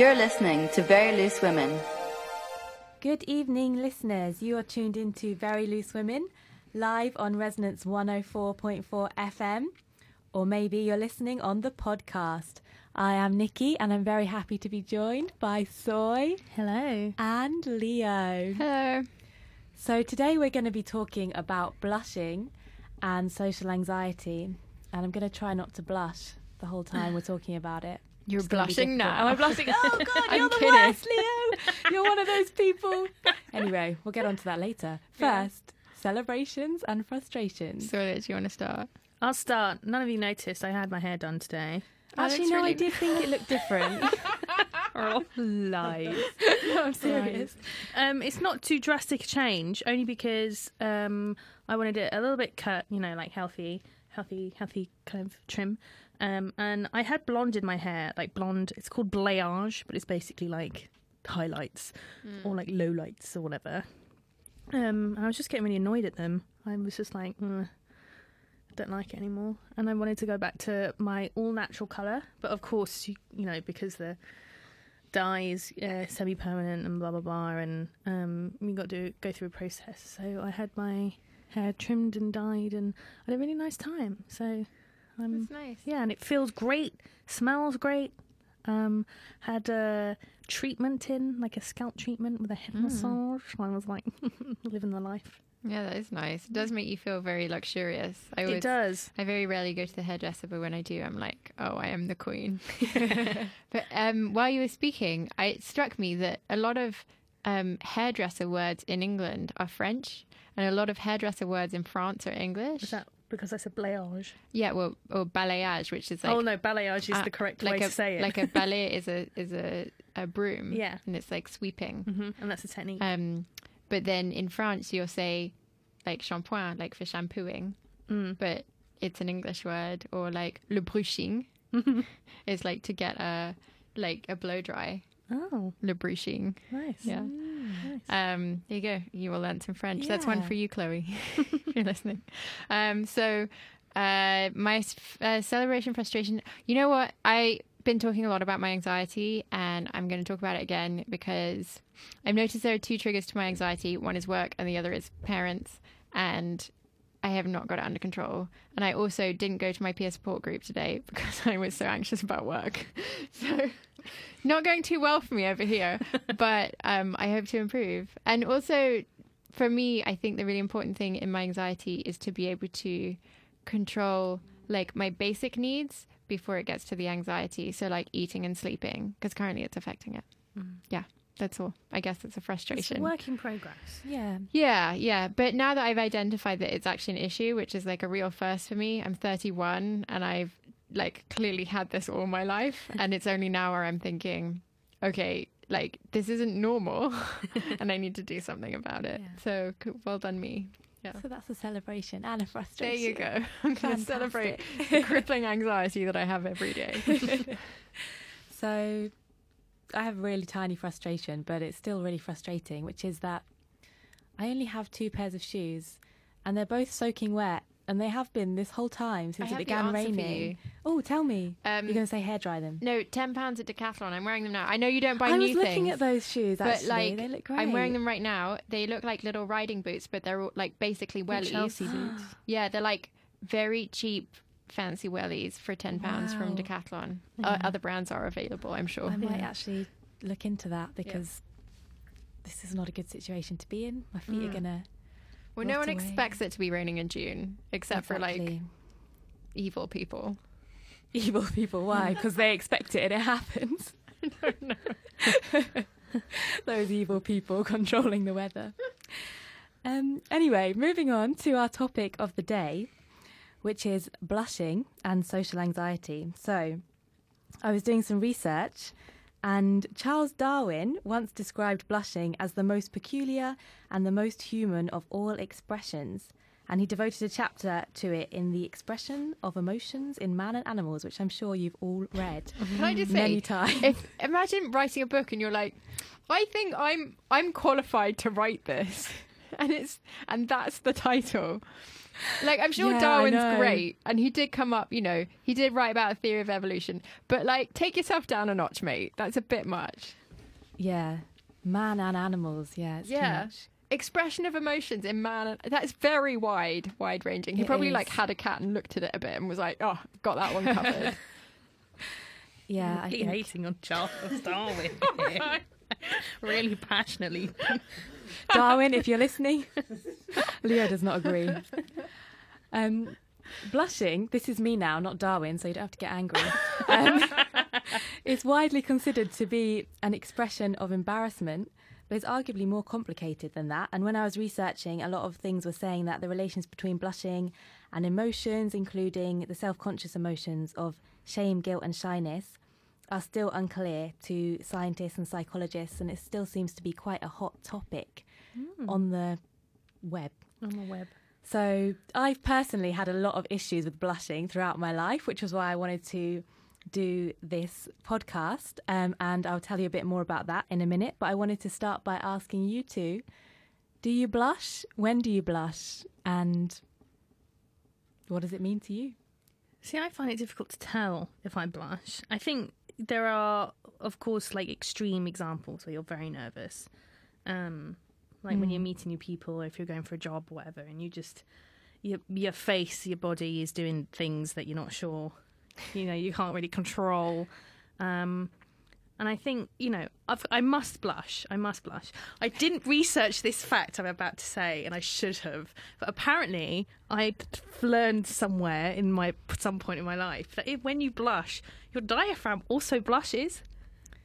You're listening to Very Loose Women. Good evening, listeners. You are tuned into Very Loose Women, live on Resonance 104.4 FM, or maybe you're listening on the podcast. I am Nikki, and I'm very happy to be joined by Soy Hello. and Leo. Hello. So, today we're going to be talking about blushing and social anxiety, and I'm going to try not to blush the whole time we're talking about it. You're It's gonna be blushing difficult. now. Am I blushing? Oh God, I'm you're the kidding. worst, Leo. You're one of those people. Anyway, we'll get on to that later. First, celebrations and frustrations. So, do you want to start? I'll start. None of you noticed I had my hair done today. Oh, Actually, that's no, I did think it looked different. Oh, lies. no, I'm serious. Um, it's not too drastic a change, only because um, I wanted it a little bit cut, you know, like healthy, healthy, healthy kind of trim. Um, and I had blonde in my hair, like blonde. It's called balayage, but it's basically like highlights or like lowlights or whatever. Um, and I was just getting really annoyed at them. I was just like, "Ugh, I don't like it anymore. And I wanted to go back to my all natural colour. But of course, you, you know, because the dye is uh, semi permanent and blah, blah, blah. And um, you got to go through a process. So I had my hair trimmed and dyed and I had a really nice time. So um, That's nice. yeah, and it feels great, smells great. Um, had a treatment in, like a scalp treatment with a head massage. I was like living the life. Yeah, that is nice. It does make you feel very luxurious. I It does. I very rarely go to the hairdresser, but when I do, I'm like, oh, I am the queen. but um, while you were speaking, I, it struck me that a lot of um, hairdresser words in England are French, and a lot of hairdresser words in France are English. Is that because I said balayage? Yeah, well, or balayage, which is like oh no, balayage is uh, the correct like way a, to say it. Like a ballet is a is a, a broom. Yeah. and it's like sweeping. hmm and that's a technique. Um, but then in France, you'll say like shampoing, like for shampooing, Mm. but it's an English word, or like le brushing is like to get a like a blow dry. oh, Le brushing. nice. Yeah. Nice. Um, there you go. You will learn some French. That's one for you, Chloe, if you're listening. Um, so, uh, my uh, celebration frustration. You know what? I've been talking a lot about my anxiety, and I'm going to talk about it again because I've noticed there are two triggers to my anxiety. One is work, and the other is parents. And I have not got it under control. And I also didn't go to my peer support group today because I was so anxious about work. So, not going too well for me over here, but um, I hope to improve. And also, for me, I think the really important thing in my anxiety is to be able to control like my basic needs before it gets to the anxiety. So, like eating and sleeping, because currently it's affecting it. Yeah, that's all. I guess it's a It's a frustration. work in progress. Yeah. Yeah, yeah. But now that I've identified that it's actually an issue, which is like a real first for me, I'm 31 and I've like clearly had this all my life. and it's only now where I'm thinking, okay, like this isn't normal and I need to do something about it. Yeah. So well done, me. Yeah. So that's a celebration and a frustration. There you go. I'm going to celebrate the crippling anxiety that I have every day. So I have a really tiny frustration, but it's still really frustrating, which is that I only have two pairs of shoes and they're both soaking wet. And they have been this whole time since I it began raining. Oh, tell me. Um, You're going to say hair dry them. no, £10 at Decathlon. I'm wearing them now. I know you don't buy I new was looking things. at those shoes. but Actually, like they look great. I'm wearing them right now. They look like little riding boots, but they're all, like basically wellies. Chelsea boots. Yeah, they're like very cheap, fancy wellies for ten pounds from Wow. Decathlon. Uh, other brands are available, I'm sure. I might Yeah. actually look into that because this is not a good situation to be in. My feet are Mm. gonna. well, no one away. expects it to be raining in June, except for like evil people. evil people. Why? Because they expect it and it happens. Those evil people controlling the weather. Um, anyway, moving on to our topic of the day, which is blushing and social anxiety. So, I was doing some research, and Charles Darwin once described blushing as the most peculiar and the most human of all expressions. And he devoted a chapter to it in The Expression of Emotions in Man and Animals, which I'm sure you've all read Can I just say, many times. if imagine writing a book and you're like, I think I'm I'm qualified to write this, and it's and that's the title. Like I'm sure Yeah, Darwin's great, and he did come up. You know, he did write about a theory of evolution. But like, take yourself down a notch, mate. That's a bit much. Yeah, man and animals. Yeah, it's too Yeah. much. Expression of emotions in man. That's very wide, wide ranging. He It probably is. like had a cat and looked at it a bit and was like, "Oh, got that one covered." Yeah, I think hating on Charles Darwin. Oh really passionately. Darwin, if you're listening, Leo does not agree. Um, blushing, this is me now, not Darwin, so you don't have to get angry. Um, is widely considered to be an expression of embarrassment, but it's arguably more complicated than that. And when I was researching, a lot of things were saying that the relations between blushing and emotions, including the self conscious emotions of shame, guilt, and shyness, are still unclear to scientists and psychologists, and it still seems to be quite a hot topic on the web. On the web. So I've personally had a lot of issues with blushing throughout my life, which was why I wanted to do this podcast. Um, and I'll tell you a bit more about that in a minute. But I wanted to start by asking you two do you blush? When do you blush? And what does it mean to you? See, I find it difficult to tell if I blush. I think there are, of course, like extreme examples where you're very nervous. Um, like when you're meeting new people or if you're going for a job or whatever, and you just, your, your face, your body is doing things that you're not sure, you know, you can't really control. Um, and I think, you know, I've, I must blush. I must blush. I didn't research this fact I'm about to say, and I should have. But apparently, I learned somewhere in my some point in my life that if, when you blush, your diaphragm also blushes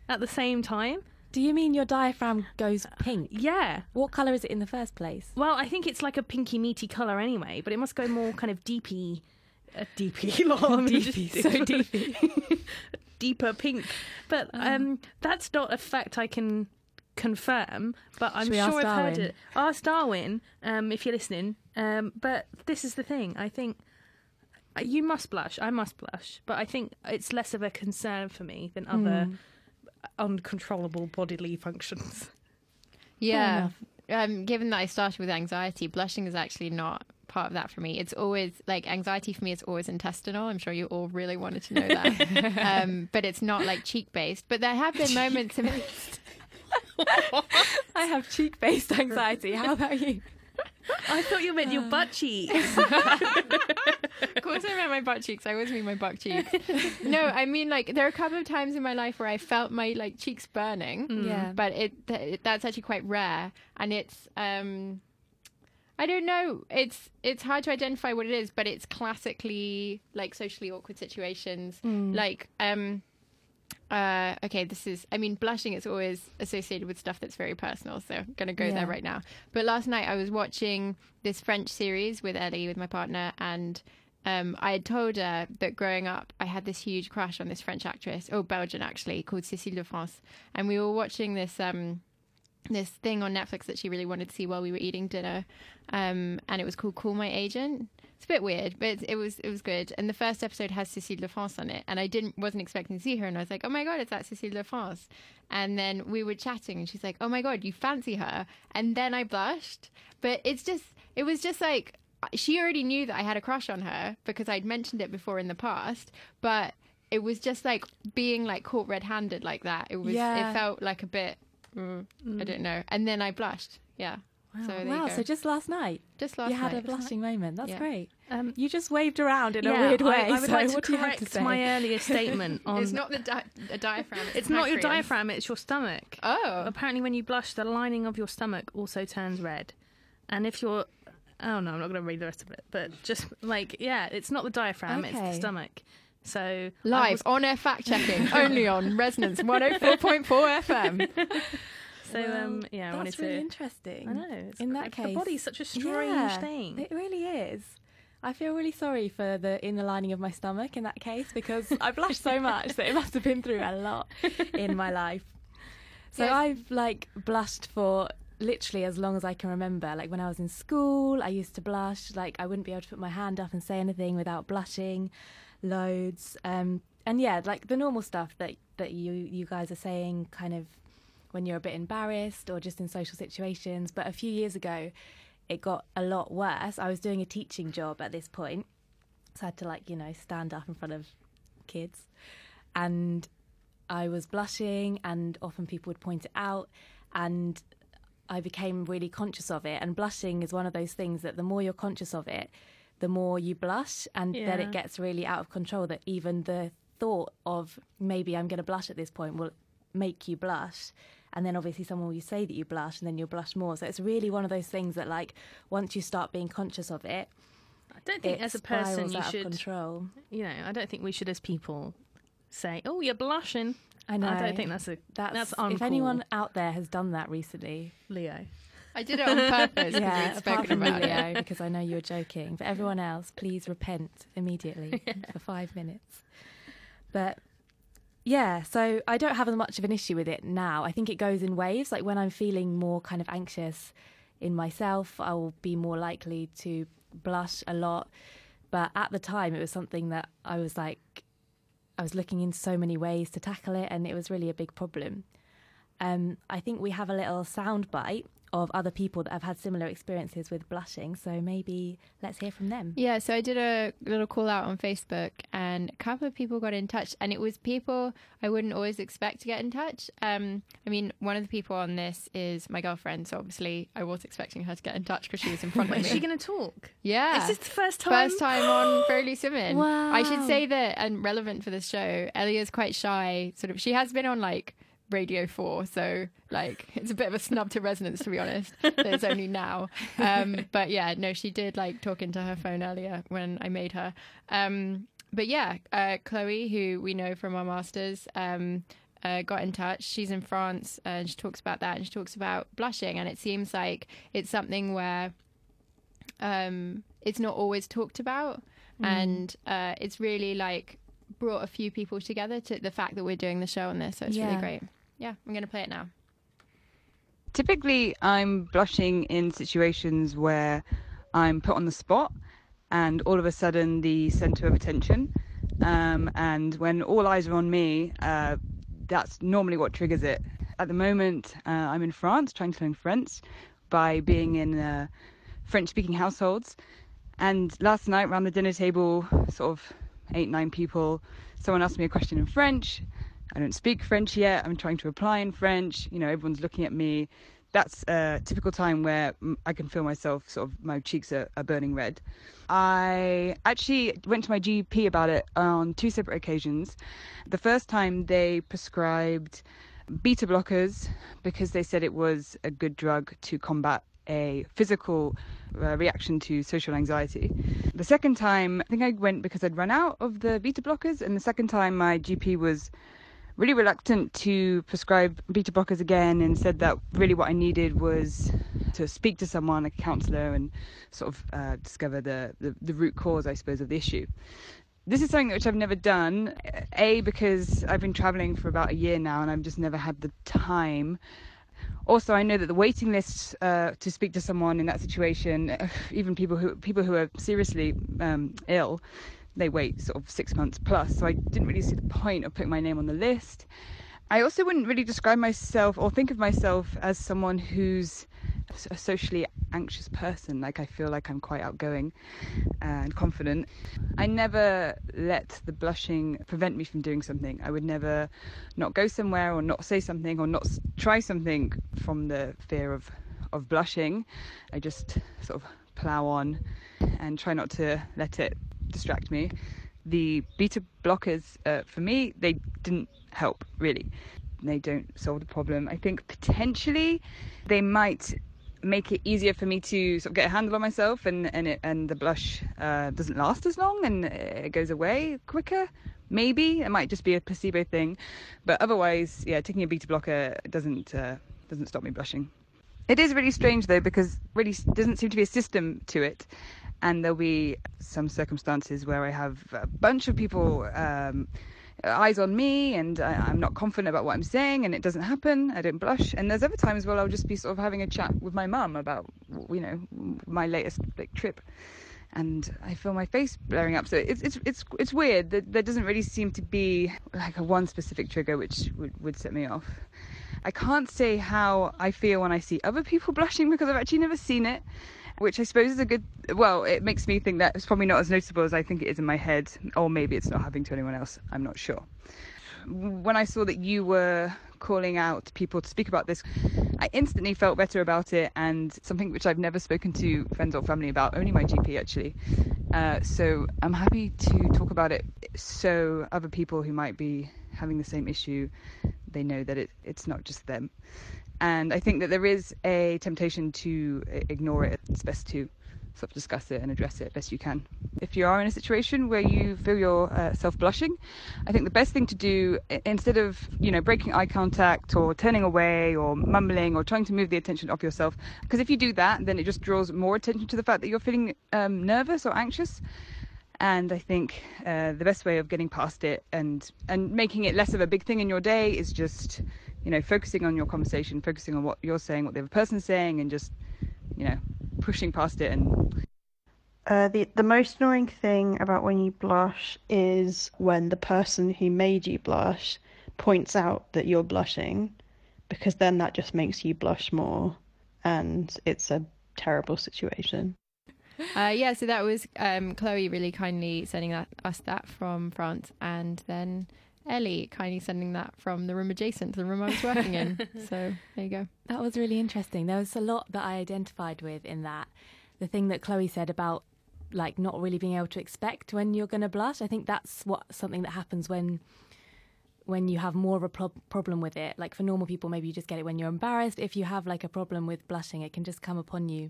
at the same time. Do you mean your diaphragm goes uh, pink? Yeah. What colour is it in the first place? Well, I think it's like a pinky meaty colour anyway, but it must go more kind of deepy. Uh, deepy, I'm Deepy, so deepy. deeper pink. But um, that's not a fact I can confirm. But I'm sure I've heard it. Ask Darwin um, if you're listening. Um, but this is the thing. I think uh, you must blush. I must blush. But I think it's less of a concern for me than other uncontrollable bodily functions. Yeah. Um, given that I started with anxiety, blushing is actually not part of that for me. It's always like anxiety for me is always intestinal. I'm sure you all really wanted to know that. um, but it's not like cheek based. But there have been moments in I have cheek based anxiety. How about you? I thought you meant your butt cheeks. Of course, I meant my butt cheeks. I always mean my butt cheeks. no, I mean like there are a couple of times in my life where I felt my like cheeks burning. Yeah. but it th- that's actually quite rare, and it's um, I don't know. It's it's hard to identify what it is, but it's classically like socially awkward situations, like um. Uh, okay, this is, I mean, blushing is always associated with stuff that's very personal. So I'm going to go Yeah. there right now. But last night I was watching this French series with Ellie, with my partner, and um, I had told her that growing up I had this huge crush on this French actress, oh, Belgian actually, called Cécile de France. And we were watching this. Um, this thing on Netflix that she really wanted to see while we were eating dinner, um, and it was called Call My Agent. It's a bit weird, but it was it was good. And the first episode has Cécile de France on it, and I didn't wasn't expecting to see her, and I was like, oh my god, it's that Cécile de France. And then we were chatting, and she's like, oh my god, you fancy her? And then I blushed, but it's just it was just like she already knew that I had a crush on her because I'd mentioned it before in the past, but it was just like being like caught red-handed like that. It was Yeah. it felt like a bit mm, I don't know. And then I blushed. Yeah. So wow, so just last night just last night. you had a blushing moment. That's Yeah. great. Um, You just waved around in a yeah, weird way. I, I would so like to what do to correct my earlier statement on. It's not the di- a diaphragm. It's, It's not your diaphragm. It's your stomach. Oh. Apparently, when you blush, the lining of your stomach also turns red. And if you're, oh no, I'm not going to read the rest of it. But just like, yeah, it's not the diaphragm; it's the stomach. So Live was- on air fact checking only on Resonance 104.4 FM. so um, yeah, I wanted That's really to. interesting. I know. It's In cr- that case, the body's such a strange Yeah, thing. It really is. I feel really sorry for the inner lining of my stomach in that case because I blushed so much that it must have been through a lot in my life. So Yes. I've like blushed for literally as long as I can remember. Like when I was in school, I used to blush. Like I wouldn't be able to put my hand up and say anything without blushing, loads. Um, and yeah, like the normal stuff that that you you guys are saying, kind of when you're a bit embarrassed or just in social situations. But a few years ago, it got a lot worse. I was doing a teaching job at this point, so I had to like you know stand up in front of kids, and I was blushing, and often people would point it out, and I became really conscious of it. And blushing is one of those things that the more you're conscious of it, the more you blush, and then it gets really out of control. That even the thought of maybe I'm going to blush at this point will make you blush. And then obviously someone will say that you blush, and then you'll blush more. So it's really one of those things that, like, once you start being conscious of it, I don't think as a person you should, control. you know, I don't think we should as people say, "Oh, you're blushing." I know. I don't think that's a that's, that's if anyone out there has done that recently. Leo. I did it on purpose because yeah, we'd apart spoken from about Leo, it. because I know you were joking. But everyone else, please repent immediately for five minutes. But yeah, so I don't have as much of an issue with it now. I think it goes in waves. Like when I'm feeling more kind of anxious in myself, I will be more likely to blush a lot. But at the time, it was something that I was like, I was looking in so many ways to tackle it, and it was really a big problem. Um, I think we have a little sound bite of other people that have had similar experiences with blushing. So maybe let's hear from them. Yeah, so I did a little call out on Facebook, and a couple of people got in touch, and it was people I wouldn't always expect to get in touch. Um, I mean, one of the people on this is my girlfriend, so obviously I was expecting her to get in touch because she was in front of me. Is she going to talk? yeah, This Is this the first time? First time on Very Loose Women. I should say that, and relevant for this show, Elia's quite shy. Sort of, she has been on like Radio 4, so like it's a bit of a snub to resonance, to be honest. that it's only now. Um, but yeah, no, she did like talk into her phone earlier when I made her. Um, but yeah, uh, Chloe, who we know from our masters, um, uh, got in touch. She's in France uh, and she talks about that and she talks about blushing. And it seems like it's something where um, it's not always talked about. And uh, it's really like brought a few people together to the fact that we're doing the show on this. So it's really great. Yeah, I'm going to play it now. Typically, I'm blushing in situations where I'm put on the spot and all of a sudden the center of attention. Um, and when all eyes are on me, uh, that's normally what triggers it. At the moment, uh, I'm in France trying to learn French by being in uh, French speaking households. And last night, around the dinner table, sort of eight, nine people, someone asked me a question in French. I don't speak French yet. I'm trying to apply in French. You know, everyone's looking at me. That's a typical time where I can feel myself sort of my cheeks are, are burning red. I actually went to my GP about it on two separate occasions. The first time they prescribed beta blockers because they said it was a good drug to combat a physical uh, reaction to social anxiety. The second time, I think I went because I'd run out of the beta blockers, and the second time my GP was really reluctant to prescribe beta blockers again and said that really what I needed was to speak to someone, a counsellor, and sort of uh, discover the, the, the root cause, I suppose, of the issue. This is something which I've never done. A, because I've been traveling for about a year now and I've just never had the time. Also, I know that the waiting list uh, to speak to someone in that situation, uh, even people who people who are seriously um, ill, they wait sort of six months plus. So I didn't really see the point of putting my name on the list. I also wouldn't really describe myself or think of myself as someone who's a socially anxious person. Like I feel like I'm quite outgoing uh, and confident. I never let the blushing prevent me from doing something. I would never not go somewhere or not say something or not try something from the fear of of blushing. I just sort of plow on and try not to let it distract me. The beta blockers, uh, for me, they didn't help really. They don't solve the problem. I think potentially they might make it easier for me to sort of get a handle on myself, and and it, and the blush uh, doesn't last as long and it goes away quicker. Maybe it might just be a placebo thing, but otherwise, yeah, taking a beta blocker doesn't uh, doesn't stop me blushing. It is really strange though because really doesn't seem to be a system to it, and there'll be some circumstances where I have a bunch of people um, eyes on me and I, I'm not confident about what I'm saying and it doesn't happen. I don't blush. And there's other times where I'll just be sort of having a chat with my mum about you know my latest like trip. And I feel my face blaring up, so it's it's it's it's weird. There, there doesn't really seem to be like a one specific trigger which would, would set me off. I can't say how I feel when I see other people blushing because I've actually never seen it. Which I suppose is a good. Well, it makes me think that it's probably not as noticeable as I think it is in my head, or maybe it's not happening to anyone else. I'm not sure. When I saw that you were calling out people to speak about this, I instantly felt better about it, and something which I've never spoken to friends or family about, only my GP actually. Uh, so I'm happy to talk about it so other people who might be having the same issue, they know that it, it's not just them. And I think that there is a temptation to ignore it. It's best to sort of discuss it and address it best you can. If you are in a situation where you feel yourself uh, blushing, I think the best thing to do instead of you know breaking eye contact or turning away or mumbling or trying to move the attention off yourself, because if you do that, then it just draws more attention to the fact that you're feeling um, nervous or anxious. And I think uh, the best way of getting past it and and making it less of a big thing in your day is just you know focusing on your conversation, focusing on what you're saying, what the other person's saying, and just you know pushing past it and uh, the the most annoying thing about when you blush is when the person who made you blush points out that you're blushing, because then that just makes you blush more, and it's a terrible situation. Uh, yeah, so that was um, Chloe really kindly sending that, us that from France, and then Ellie kindly sending that from the room adjacent to the room I was working in. so there you go. That was really interesting. There was a lot that I identified with in that. The thing that Chloe said about like not really being able to expect when you're going to blush. I think that's what something that happens when when you have more of a pro- problem with it. Like for normal people, maybe you just get it when you're embarrassed. If you have like a problem with blushing, it can just come upon you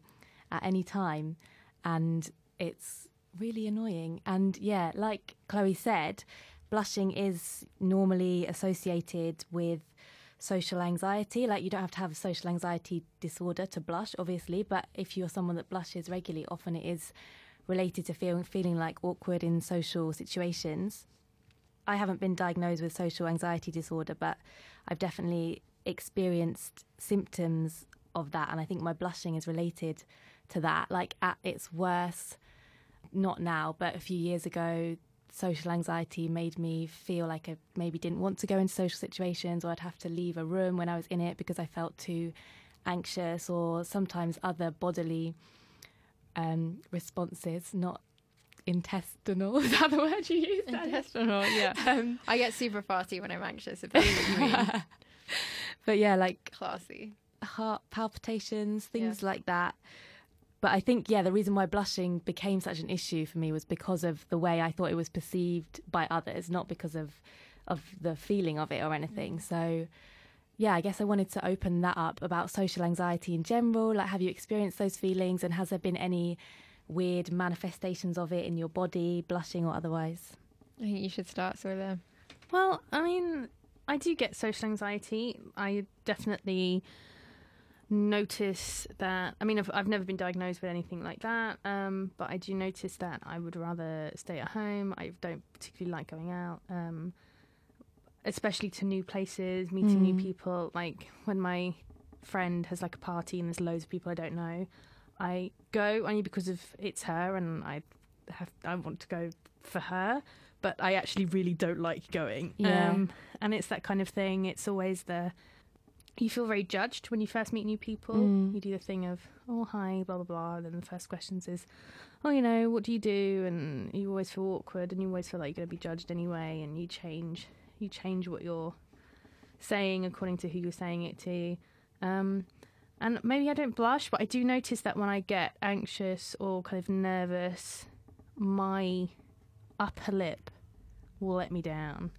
at any time, and it's really annoying. And yeah, like Chloe said, blushing is normally associated with social anxiety. Like you don't have to have a social anxiety disorder to blush, obviously, but if you're someone that blushes regularly, often it is related to feeling feeling like awkward in social situations. I haven't been diagnosed with social anxiety disorder, but I've definitely experienced symptoms of that, and I think my blushing is related to that. Like at its worst, not now, but a few years ago, social anxiety made me feel like I maybe didn't want to go into social situations or I'd have to leave a room when I was in it because I felt too anxious or sometimes other bodily um, responses, not intestinal. Is that the word you use? Intestinal, yeah. Um, I get super farty when I'm anxious, if that's what you mean. but yeah, like classy. Heart palpitations, things yeah. like that. But I think, yeah, the reason why blushing became such an issue for me was because of the way I thought it was perceived by others, not because of of the feeling of it or anything. So, yeah, I guess I wanted to open that up about social anxiety in general. Like, have you experienced those feelings, and has there been any weird manifestations of it in your body, blushing or otherwise? I think you should start, Soila. Well, I mean, I do get social anxiety. I definitely notice that I mean I've, I've never been diagnosed with anything like that um, but I do notice that I would rather stay at home I don't particularly like going out um, especially to new places meeting mm. new people like when my friend has like a party and there's loads of people I don't know I go only because of it's her and I have I want to go for her but I actually really don't like going yeah. Um, and it's that kind of thing it's always the you feel very judged when you first meet new people. Mm. You do the thing of, oh, hi, blah, blah, blah. And then the first questions is, oh, you know, what do you do? And you always feel awkward and you always feel like you're going to be judged anyway. And you change, you change what you're saying according to who you're saying it to. Um, and maybe I don't blush, but I do notice that when I get anxious or kind of nervous, my upper lip will let me down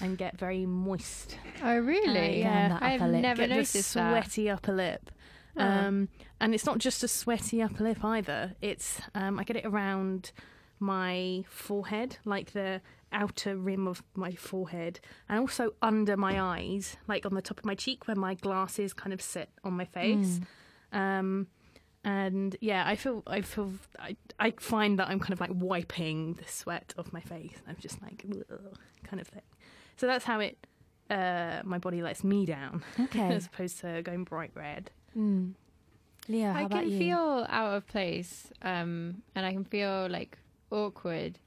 and get very moist. Oh, really? Uh, yeah, I've never get noticed sweaty that. upper lip. Oh. Um, and it's not just a sweaty upper lip either. It's um, I get it around my forehead, like the outer rim of my forehead, and also under my eyes, like on the top of my cheek where my glasses kind of sit on my face. Mm. Um, and yeah, I feel I feel I I find that I'm kind of like wiping the sweat off my face. I'm just like kind of thing. So that's how it uh, my body lets me down. Okay. as opposed to going bright red. Mm. Leah, I can you? feel out of place, um, and I can feel like awkward.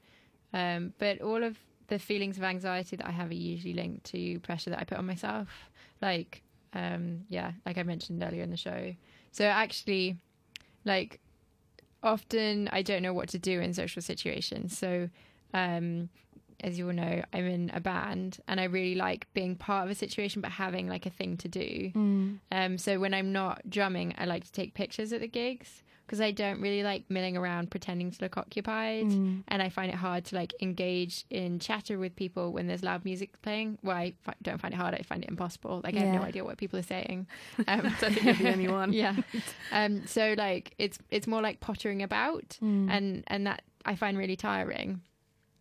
Um, but all of the feelings of anxiety that I have are usually linked to pressure that I put on myself. Like, um, yeah, like I mentioned earlier in the show. So actually, like often I don't know what to do in social situations. So, um, as you all know, I'm in a band and I really like being part of a situation but having like a thing to do. Mm. Um, so when I'm not drumming, I like to take pictures at the gigs because I don't really like milling around pretending to look occupied. Mm. And I find it hard to like engage in chatter with people when there's loud music playing. Well, I don't find it hard, I find it impossible. Like I have no idea what people are saying. Um, I think you're the only one. yeah. Um, so like it's it's more like pottering about Mm. and and that I find really tiring.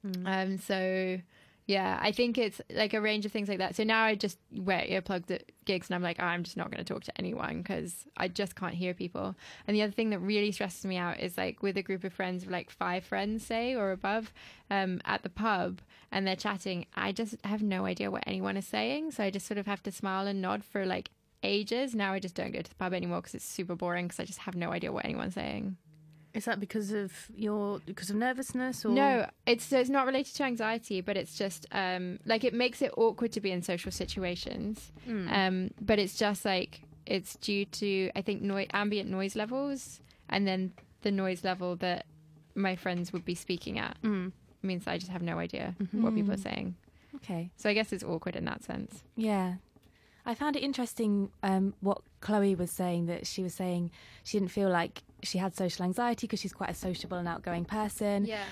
Mm. Um, so yeah, I think it's like a range of things like that. So now I just wear earplugs at gigs, and I'm like, oh, I'm just not going to talk to anyone because I just can't hear people. And the other thing that really stresses me out is like with a group of friends, like five friends, say or above, um, at the pub, and they're chatting. I just have no idea what anyone is saying, so I just sort of have to smile and nod for like ages. Now I just don't go to the pub anymore because it's super boring because I just have no idea what anyone's saying. Is that because of your because of nervousness or No, it's it's not related to anxiety, but it's just um, like it makes it awkward to be in social situations. Mm. Um, but it's just like it's due to I think ambient noise levels, and then the noise level that my friends would be speaking at Mm. means I just have no idea what people are saying. Okay. So I guess it's awkward in that sense. Yeah. I found it interesting um, what Chloe was saying that she was saying she didn't feel like she had social anxiety because she's quite a sociable and outgoing person. Yeah.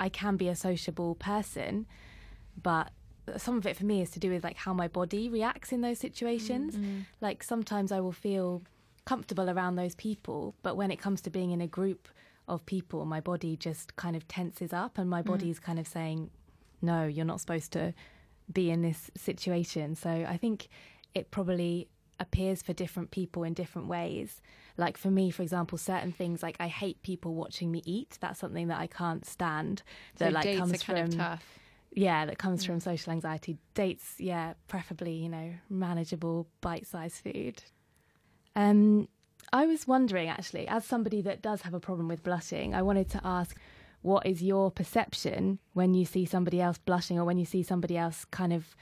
I can be a sociable person, but some of it for me is to do with like how my body reacts in those situations. Like sometimes I will feel comfortable around those people, but when it comes to being in a group of people, my body just kind of tenses up and my body's kind of saying, no, you're not supposed to be in this situation. So I think it probably appears for different people in different ways. Like for me, for example, certain things like I hate people watching me eat. That's something that I can't stand. So That like dates comes from of tough. yeah, that comes from social anxiety. Dates, yeah, preferably, you know, manageable bite-sized food. Um, I was wondering actually, as somebody that does have a problem with blushing, I wanted to ask what is your perception when you see somebody else blushing or when you see somebody else kind of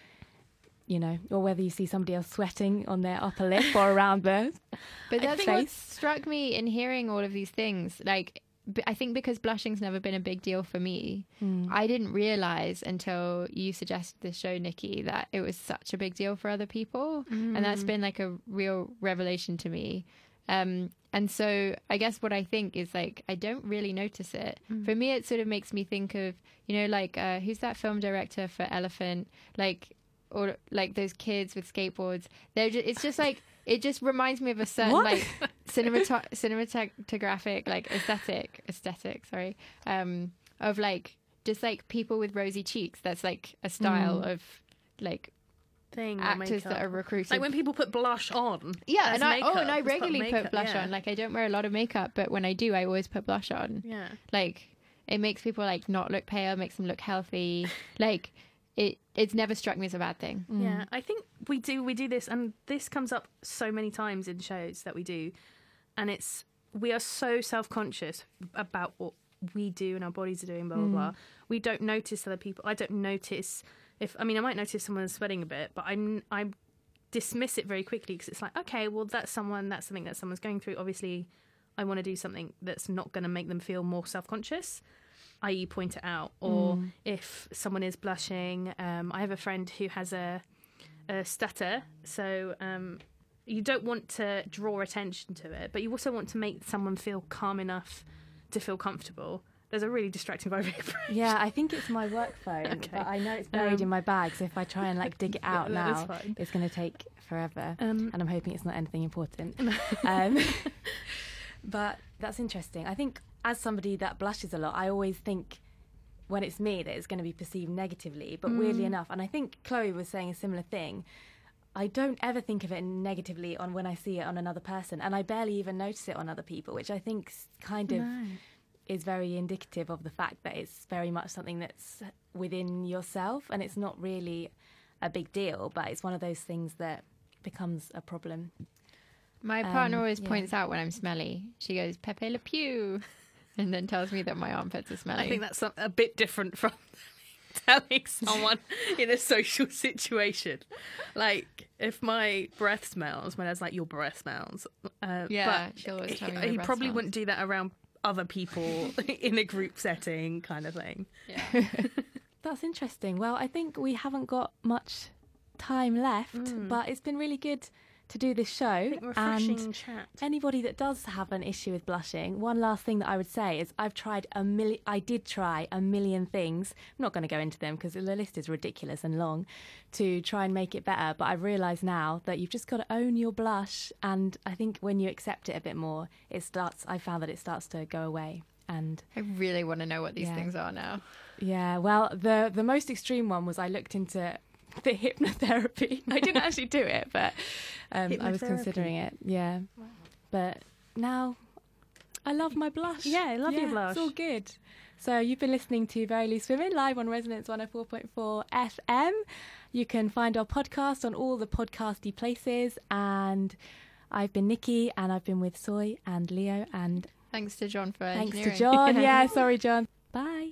you know, or whether you see somebody else sweating on their upper lip or around the But that's think- what struck me in hearing all of these things. Like, I think because blushing's never been a big deal for me, hmm. I didn't realize until you suggested this show, Nikki, that it was such a big deal for other people. And that's hmm. been like a real revelation to me. Um, and so I guess what I think is like, I don't really notice it. For me, it sort of makes me think of, you know, like, uh, who's that film director for Elephant? Like, or like those kids with skateboards. They're just, it's just like, it just reminds me of a certain What? like cinemat- cinematographic like aesthetic aesthetic sorry um of like just like people with rosy cheeks that's like a style of like thing or actors that are recruited like when people put blush on. yeah and I, oh and I as part of regularly makeup, put blush yeah. on like I don't wear a lot of makeup but when I do I always put blush on Yeah. like it makes people like not look pale makes them look healthy like it it's never struck me as a bad thing mm. Yeah, I think we do we do this, and this comes up so many times in shows that we do, and it's we are so self conscious about what we do and our bodies are doing, blah blah blah. Mm. We don't notice other people. I don't notice if I mean I might notice someone is sweating a bit, but I I dismiss it very quickly because it's like okay, well that's someone that's something that someone's going through. Obviously, I want to do something that's not going to make them feel more self conscious i.e., point it out, or if someone is blushing. Um, I have a friend who has a, a stutter, so um, you don't want to draw attention to it, but you also want to make someone feel calm enough to feel comfortable. There's a really distracting vibration. Yeah, I think it's my work phone, Okay. but I know it's buried Um, in my bag. So if I try and like dig it out now, it's going to take forever. Um, and I'm hoping it's not anything important. um, but that's interesting. I think as somebody that blushes a lot, I always think when it's me that it's going to be perceived negatively. But weirdly Mm. enough, and I think Chloe was saying a similar thing. I don't ever think of it negatively on when I see it on another person, and I barely even notice it on other people, which I think kind of is very indicative of the fact that it's very much something that's within yourself and it's not really a big deal, but it's one of those things that becomes a problem. My partner Um, always yeah. points out when I'm smelly. She goes, Pepe Le Pew, and then tells me that my armpits are smelly. I think that's a, a bit different from telling someone in a social situation. Like, if my breath smells, my dad's like, your breath smells. Uh, Yeah, but she'll always tell me he, he breath probably smells. wouldn't do that around other people in a group setting, kind of thing. Yeah. That's interesting. Well, I think we haven't got much time left, mm. but it's been really good to do this show. And chat. anybody that does have an issue with blushing, one last thing that I would say is I've tried a million. I did try a million things. I'm not going to go into them because the list is ridiculous and long to try and make it better. But I've realised now that you've just got to own your blush, and I think when you accept it a bit more, it starts. I found that it starts to go away. And I really want to know what these Yeah. things are now. yeah, well, the the most extreme one was I looked into the hypnotherapy. I didn't actually do it, but um, I was considering it. Yeah, but now I love my blush. Yeah, I love your blush. It's all good. So you've been listening to Very Loose Women live on Resonance 104.4 FM. You can find our podcast on all the podcasty places. And I've been Nikki, and I've been with Soy and Leo. And Thanks to John for thanks to. John. yeah, sorry, John. Bye.